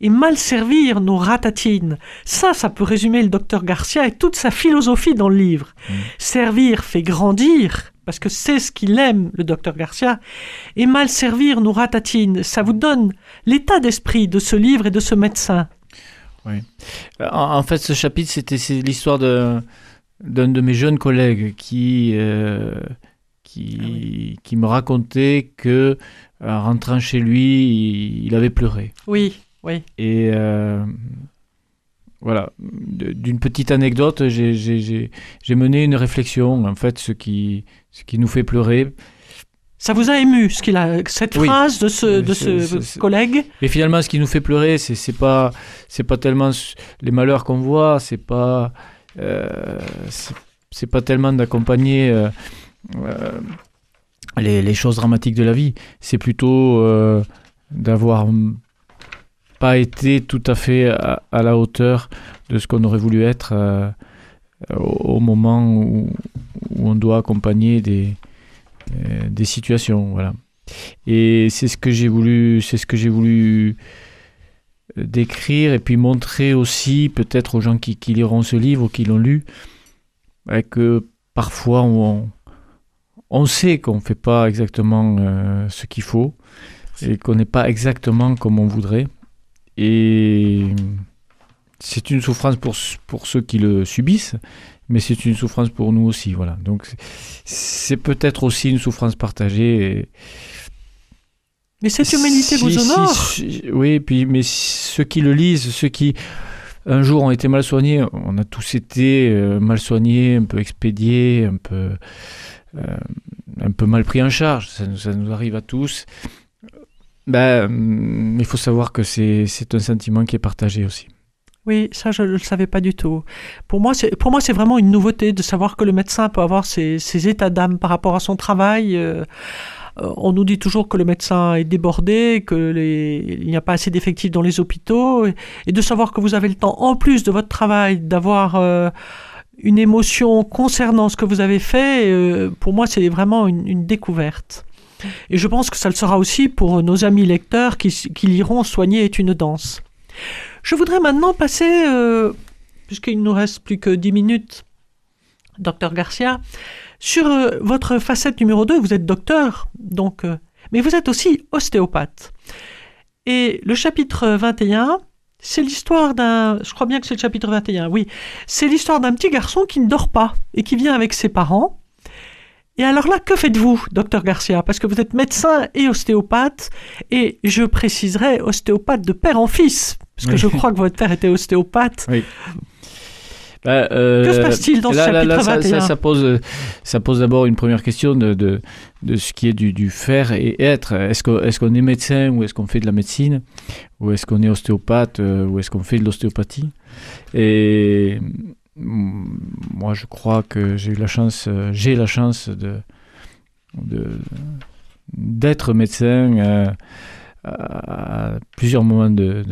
S2: et mal servir nous ratatine. Ça, ça peut résumer le docteur Garcia et toute sa philosophie dans le livre.
S3: Mm.
S2: Servir fait grandir, parce que c'est ce qu'il aime, le docteur Garcia, et mal servir nous ratatine. Ça vous donne l'état d'esprit de ce livre et de ce médecin.
S3: En, en fait, ce chapitre, c'était c'est l'histoire de- d'un de mes jeunes collègues qui, euh, qui, qui me racontait que, en rentrant chez lui, il, il avait pleuré.
S2: Oui, oui.
S3: Et euh, voilà, d'une petite anecdote, j'ai- j'ai j'ai- j'ai mené une réflexion. En fait, ce qui, ce qui nous fait pleurer,
S2: Ça vous a ému, ce qu'il a, cette
S3: Oui.
S2: phrase de ce, de collègue
S3: Mais finalement, ce qui nous fait pleurer, c'est c'est pas c'est pas tellement les malheurs qu'on voit, c'est pas euh, c'est- c'est pas tellement d'accompagner euh, euh, les, les choses dramatiques de la vie. C'est plutôt d'avoir pas été tout à fait à, à la hauteur de ce qu'on aurait voulu être au, au moment où, où on doit accompagner des euh, des situations. Voilà. Et c'est ce que j'ai voulu, c'est ce que j'ai voulu d'écrire et puis montrer aussi peut-être aux gens qui, qui liront ce livre ou qui l'ont lu bah, que parfois on, on sait qu'on ne fait pas exactement euh, ce qu'il faut et qu'on n'est pas exactement comme on voudrait. Et c'est une souffrance pour, pour ceux qui le subissent, mais c'est une souffrance pour nous aussi. Voilà. Donc c'est peut-être aussi une souffrance partagée. Et...
S2: Mais cette humanité
S3: Si-
S2: vous honore.
S3: si- oui, puis, mais ceux qui le lisent, ceux qui un jour ont été mal soignés, on a tous été euh, mal soignés, un peu expédiés, un peu, euh, un peu mal pris en charge. Ça, nous- ça nous arrive à tous. Ben, il faut savoir que c'est un sentiment qui est partagé aussi.
S2: Oui, ça je ne le savais pas du tout. Pour moi, c'est vraiment une nouveauté de savoir que le médecin peut avoir ses, états d'âme par rapport à son travail. Euh, on nous dit toujours que le médecin est débordé, que les, il n'y a pas assez d'effectifs dans les hôpitaux, et, de savoir que vous avez le temps, en plus de votre travail, d'avoir euh, une émotion concernant ce que vous avez fait. euh, pour moi, c'est vraiment une, une découverte. Et je pense que ça le sera aussi pour nos amis lecteurs qui, qui liront Soigner est une danse. Je voudrais maintenant passer, euh, puisqu'il ne nous reste plus que 10 minutes, docteur Garcia, sur euh, votre facette numéro 2. Vous êtes docteur, donc, euh, mais vous êtes aussi ostéopathe. Et le chapitre 21, c'est l'histoire d'un, je crois bien que c'est le chapitre 21, oui, c'est l'histoire d'un petit garçon qui ne dort pas et qui vient avec ses parents. Et alors là, que faites-vous, docteur Garcia? Parce que vous êtes médecin et ostéopathe, et je préciserai ostéopathe de père en fils, parce que
S3: Oui.
S2: je crois que votre père était ostéopathe.
S3: Ben, euh,
S2: Que se passe-t-il dans ce
S3: là, là,
S2: chapitre
S3: là, ça,
S2: 21?
S3: ça, ça pose, ça pose d'abord une première question de, de, de ce qui est du, du faire et être. Est-ce qu'on est, qu'on est médecin ou est-ce qu'on fait de la médecine? Ou est-ce qu'on est ostéopathe euh, ou est-ce qu'on fait de l'ostéopathie? Et mm, moi, je crois que j'ai eu la chance, euh, j'ai la chance de de- d'être médecin euh, à plusieurs moments de,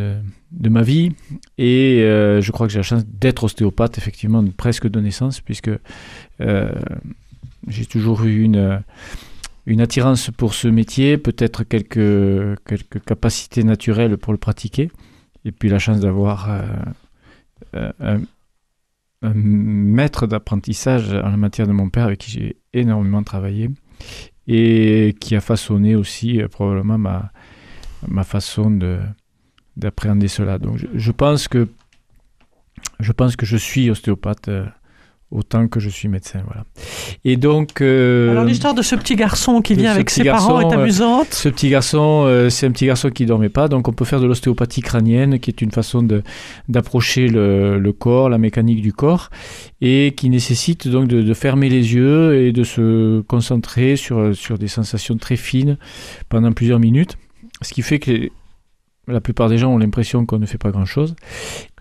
S3: de, ma vie. Et euh, je crois que j'ai la chance d'être ostéopathe effectivement presque de naissance puisque euh, j'ai toujours eu une, une attirance pour ce métier, peut-être quelques, quelques capacités naturelles pour le pratiquer. Et puis la chance d'avoir euh, euh, un, un maître d'apprentissage en la matière de mon père avec qui j'ai énormément travaillé et qui a façonné aussi euh, probablement ma, ma façon de d'appréhender cela. Donc je, je pense que je pense que je suis ostéopathe euh, autant que je suis médecin. Voilà. Et donc euh,
S2: Alors l'histoire de ce petit garçon qui vient avec ses parents est
S3: euh,
S2: amusante.
S3: ce petit garçon, euh, c'est un petit garçon qui dormait pas, donc on peut faire de l'ostéopathie crânienne, qui est une façon de d'approcher le, le corps, la mécanique du corps, et qui nécessite donc de, de fermer les yeux et de se concentrer sur sur des sensations très fines pendant plusieurs minutes, ce qui fait que la plupart des gens ont l'impression qu'on ne fait pas grand-chose.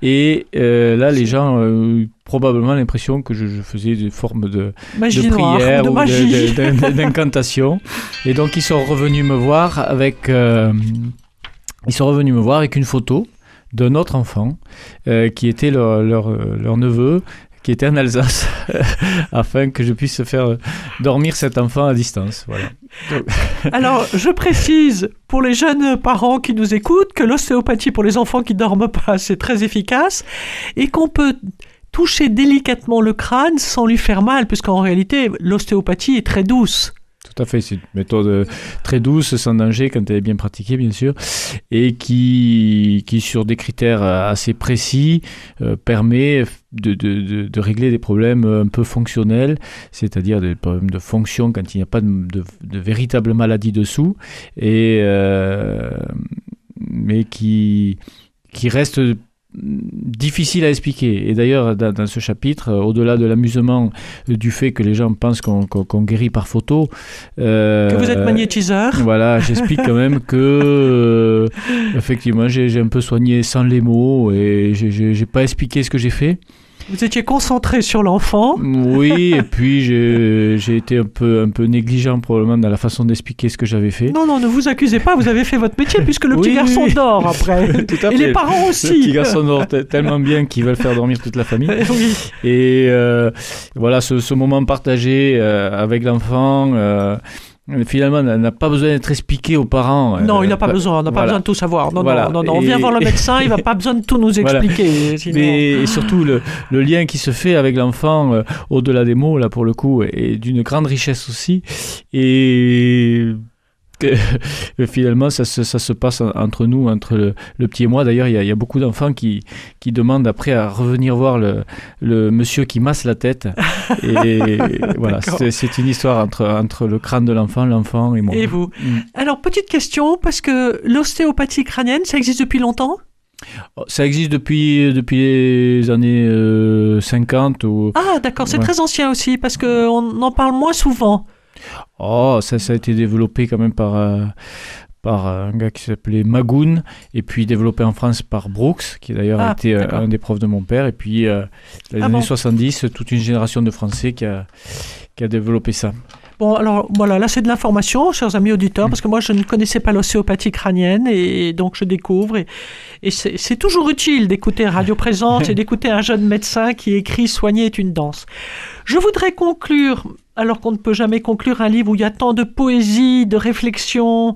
S3: Et euh, là, les gens ont probablement l'impression que je, je faisais des formes de,
S2: Magie
S3: de prière ou d'incantation. Et donc ils sont revenus me voir avec, euh, ils sont revenus me voir avec une photo d'un autre enfant euh, qui était leur, leur, leur neveu était en Alsace afin que je puisse faire dormir cet enfant à distance.
S2: Alors, je précise pour les jeunes parents qui nous écoutent que l'ostéopathie pour les enfants qui dorment pas, c'est très efficace et qu'on peut toucher délicatement le crâne sans lui faire mal, puisqu'en réalité, l'ostéopathie est très douce.
S3: Fait, c'est une méthode euh, très douce, sans danger, quand elle est bien pratiquée, bien sûr, et qui, qui sur des critères euh, assez précis, euh, permet de, de, de, régler des problèmes un peu fonctionnels, c'est-à-dire des problèmes de fonction quand il n'y a pas de, véritable maladie dessous, et, mais qui, qui restent difficile à expliquer. Et d'ailleurs, dans, dans ce chapitre, euh, au-delà de l'amusement euh, du fait que les gens pensent qu'on guérit par photo, euh,
S2: Que vous êtes magnétiseur.
S3: Voilà, j'explique quand même que euh, effectivement, j'ai un peu soigné sans les mots et j'ai pas expliqué ce que j'ai fait.
S2: Vous étiez concentré sur l'enfant.
S3: Oui, et puis j'ai été un peu un peu négligent probablement dans la façon d'expliquer ce que j'avais fait.
S2: Non, non, ne vous accusez pas, vous avez fait votre métier puisque le petit
S3: Oui,
S2: garçon
S3: oui.
S2: dort après.
S3: Tout à
S2: Et
S3: fait.
S2: les parents aussi.
S3: Le petit garçon dort te- tellement bien qu'ils veulent faire dormir toute la famille.
S2: oui.
S3: Et euh, voilà, ce, ce moment partagé euh, avec l'enfant, euh, Mais Finalement, n'a n'a pas besoin d'être expliqué aux parents.
S2: Non,
S3: euh,
S2: il n'a pas besoin, on n'a pas
S3: voilà.
S2: besoin de tout savoir. Non,
S3: Voilà.
S2: non, non, non, on vient
S3: Et-
S2: voir le médecin, il va pas besoin de tout nous
S3: Voilà.
S2: expliquer. sinon-
S3: Mais et surtout le, le lien qui se fait avec l'enfant euh, au-delà des mots là pour le coup est d'une grande richesse aussi et que, finalement ça se, ça se passe en- entre nous entre le, le petit et moi d'ailleurs il y a, il y a beaucoup d'enfants qui, qui demandent après à revenir voir le, le monsieur qui masse la tête et voilà c'est une histoire entre, entre le crâne de l'enfant l'enfant et moi
S2: Et vous
S3: Mm.
S2: Alors, petite question, parce que l'ostéopathie crânienne, ça existe depuis longtemps?
S3: Ça existe depuis, depuis les années euh, 50 ou
S2: Ah, d'accord, c'est
S3: Ouais.
S2: très ancien aussi, parce qu'on en parle moins souvent.
S3: Oh, ça, ça a été développé quand même par, euh, par un gars qui s'appelait Magoun, et puis développé en France par Brooks, qui d'ailleurs
S2: Ah,
S3: a été euh, un des profs de mon père. Et puis, euh, dans les
S2: Ah
S3: années
S2: bon
S3: 70, toute une génération de Français qui a, qui a développé ça.
S2: Bon, alors voilà, là c'est de l'information, chers amis auditeurs, parce que moi je ne connaissais pas l'ostéopathie crânienne et donc je découvre. Et, et c'est toujours utile d'écouter Radio Présence et d'écouter un jeune médecin qui écrit Soigner est une danse. Je voudrais conclure, alors qu'on ne peut jamais conclure un livre où il y a tant de poésie, de réflexion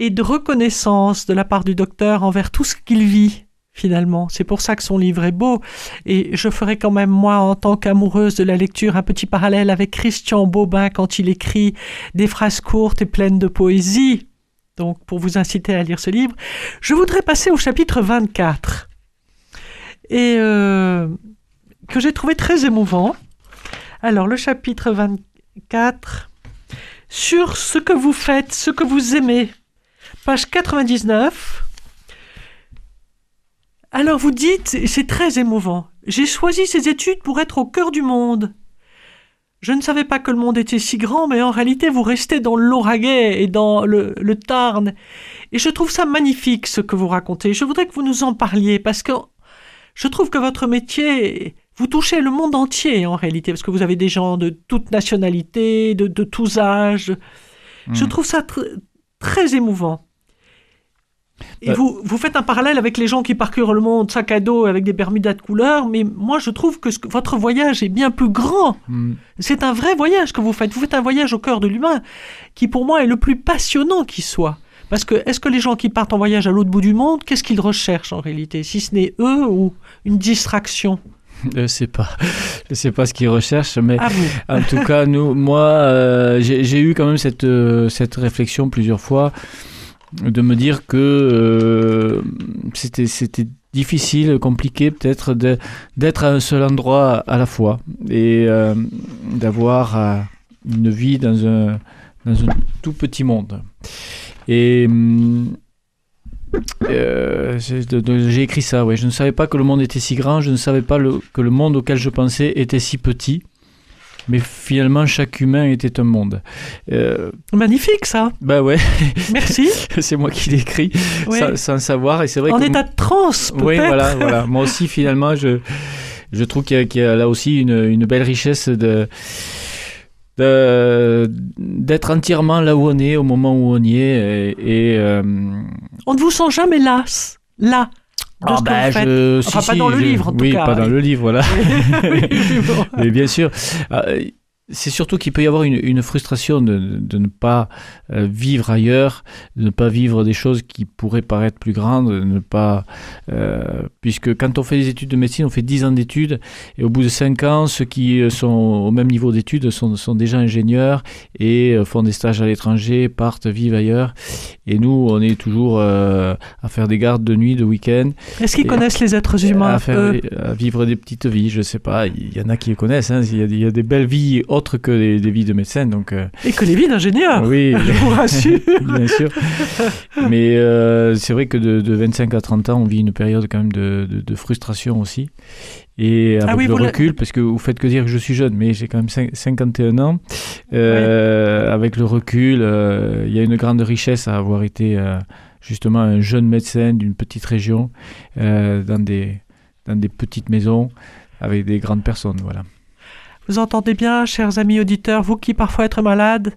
S2: et de reconnaissance de la part du docteur envers tout ce qu'il vit. Finalement, c'est pour ça que son livre est beau. Et je ferai quand même, moi, en tant qu'amoureuse de la lecture, un petit parallèle avec Christian Bobin quand il écrit des phrases courtes et pleines de poésie. Donc, pour vous inciter à lire ce livre, je voudrais passer au chapitre 24. Et euh, que j'ai trouvé très émouvant. Alors, le chapitre 24, sur ce que vous faites, ce que vous aimez. Page 99. Alors vous dites, et c'est très émouvant, j'ai choisi ces études pour être au cœur du monde. Je ne savais pas que le monde était si grand, mais en réalité vous restez dans l'Auragais et dans le, le Tarn. Et je trouve ça magnifique ce que vous racontez. Je voudrais que vous nous en parliez parce que je trouve que votre métier, vous touchez le monde entier en réalité, parce que vous avez des gens de toutes nationalités, de, de tous âges. Je
S3: Mm.
S2: trouve ça tr- très émouvant. Et
S3: Bah-
S2: vous, vous faites un parallèle avec les gens qui parcourent le monde sac à dos avec des bermudas de couleur, mais moi je trouve que, ce que- votre voyage est bien plus grand.
S3: Mm.
S2: C'est un vrai voyage que vous faites. Vous faites un voyage au cœur de l'humain qui pour moi est le plus passionnant qui soit. Parce que est-ce que les gens qui partent en voyage à l'autre bout du monde, qu'est-ce qu'ils recherchent en réalité? Si ce n'est eux ou une distraction?
S3: Je sais pas, je sais pas ce qu'ils recherchent, mais en tout cas, nous, moi, euh, j'ai j'ai eu quand même cette, euh, cette réflexion plusieurs fois de me dire que euh, c'était c'était difficile, compliqué peut-être d'être à un seul endroit à la fois et euh, d'avoir euh, une vie dans un, dans un tout petit monde. Et j'ai écrit ça, ouais. Je ne savais pas que le monde était si grand, je ne savais pas le- que le monde auquel je pensais était si petit. Mais finalement, chaque humain était un monde. Euh,
S2: Magnifique ça.
S3: bah ouais,
S2: Merci.
S3: c'est moi qui l'ai écrit
S2: Ouais.
S3: sans, sans savoir. Et c'est vrai
S2: En
S3: que
S2: état de transe
S3: oui, voilà, voilà. Moi aussi, finalement, je, je trouve qu'il y, a- qu'il y a là aussi une, une belle richesse de de- d'être entièrement là où on est au moment où on y est et, et, euh,
S2: On ne vous sent jamais las. Là.
S3: Ah
S2: faites.
S3: je,
S2: Enfin,
S3: si,
S2: pas
S3: si,
S2: dans le
S3: je-
S2: livre, en tout
S3: oui,
S2: cas,
S3: pas dans
S2: oui.
S3: le livre, voilà.
S2: Oui, oui, bon.
S3: Mais bien sûr. Euh, C'est surtout qu'il peut y avoir une, une frustration de, de ne pas euh, vivre ailleurs, de ne pas vivre des choses qui pourraient paraître plus grandes, de ne pas, euh, puisque quand on fait des études de médecine, on fait 10 ans d'études, et au bout de 5 ans, ceux qui euh, sont au même niveau d'études sont, sont déjà ingénieurs et font des stages à l'étranger, partent, vivent ailleurs, et nous, on est toujours euh, à faire des gardes de nuit, de week-end,
S2: Est-ce qu'ils connaissent les êtres humains
S3: à, faire,
S2: eux?
S3: à vivre des petites vies, je sais pas. Il y en a qui les connaissent. hein. Il, y a, il y a des belles vies autres que des, des vies de médecins. Donc, euh,
S2: Et que les vies d'ingénieurs
S3: oui,
S2: Je vous rassure.
S3: bien sûr. Mais euh, c'est vrai que de, de 25 à 30 ans, on vit une période quand même de, de- de frustration aussi. Et avec
S2: Ah oui,
S3: le
S2: l'a-
S3: recul, parce que vous faites que dire que je suis jeune, mais j'ai quand même cin- 51 ans. Euh, Avec le recul, il y a une grande richesse à avoir été justement un jeune médecin d'une petite région, dans, des, dans des petites maisons, avec des grandes personnes. Voilà.
S2: Vous entendez bien, chers amis auditeurs, vous qui parfois êtes malades,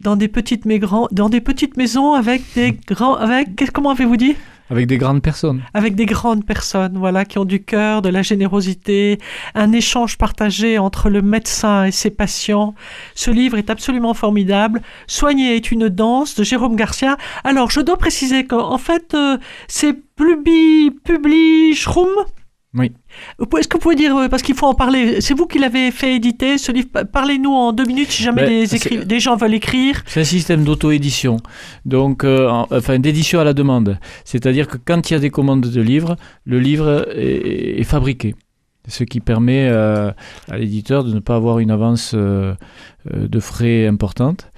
S2: dans des petites, maisons, dans des petites maisons avec des grands. Avec, comment avez-vous dit?
S3: Avec des grandes personnes.
S2: avec des grandes personnes, voilà, qui ont du cœur, de la générosité, un échange partagé entre le médecin et ses patients. Ce livre est absolument formidable. Soigner est une danse de Jérôme Garcia. Alors, je dois préciser qu'en fait, euh, c'est Plubi, Publi, Schrum.
S3: Oui.
S2: Est-ce que vous pouvez dire, euh, parce qu'il faut en parler, c'est vous qui l'avez fait éditer, ce livre, parlez-nous en deux minutes si jamais
S3: Ben,
S2: des, gens veulent écrire.
S3: C'est un système d'auto-édition, donc euh, en- enfin d'édition à la demande. C'est-à-dire que quand il y a des commandes de livres, le livre est, est fabriqué, ce qui permet euh, à l'éditeur de ne pas avoir une avance euh, de frais importante,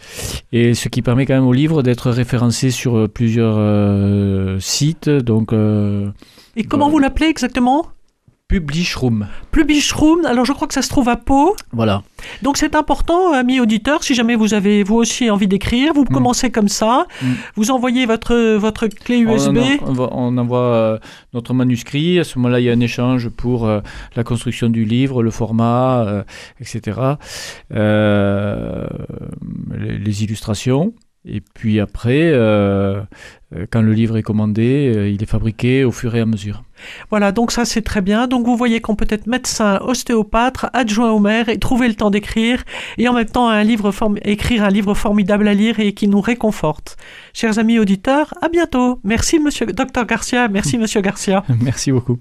S3: et ce qui permet quand même au livre d'être référencé sur plusieurs sites, donc
S2: Et comment vous l'appelez exactement?
S3: Publishroom.
S2: Plubichroom, alors je crois que ça se trouve à Pau.
S3: Voilà.
S2: Donc c'est important, amis auditeurs, si jamais vous avez vous aussi envie d'écrire, vous
S3: Mm.
S2: commencez comme ça,
S3: Mm.
S2: vous envoyez votre, votre clé USB.
S3: On, on envoie euh, notre manuscrit. À ce moment-là, il y a un échange pour euh, la construction du livre, le format, euh, etc. Les, les illustrations. Et puis après, euh, euh, quand le livre est commandé, euh, il est fabriqué au fur et à mesure.
S2: Voilà, donc ça c'est très bien. Donc vous voyez qu'on peut être médecin, ostéopathe, adjoint au maire et trouver le temps d'écrire et en même temps un livre écrire un livre formidable à lire et qui nous réconforte. Chers amis auditeurs, à bientôt. Merci monsieur docteur Garcia, merci monsieur Garcia.
S3: Merci beaucoup.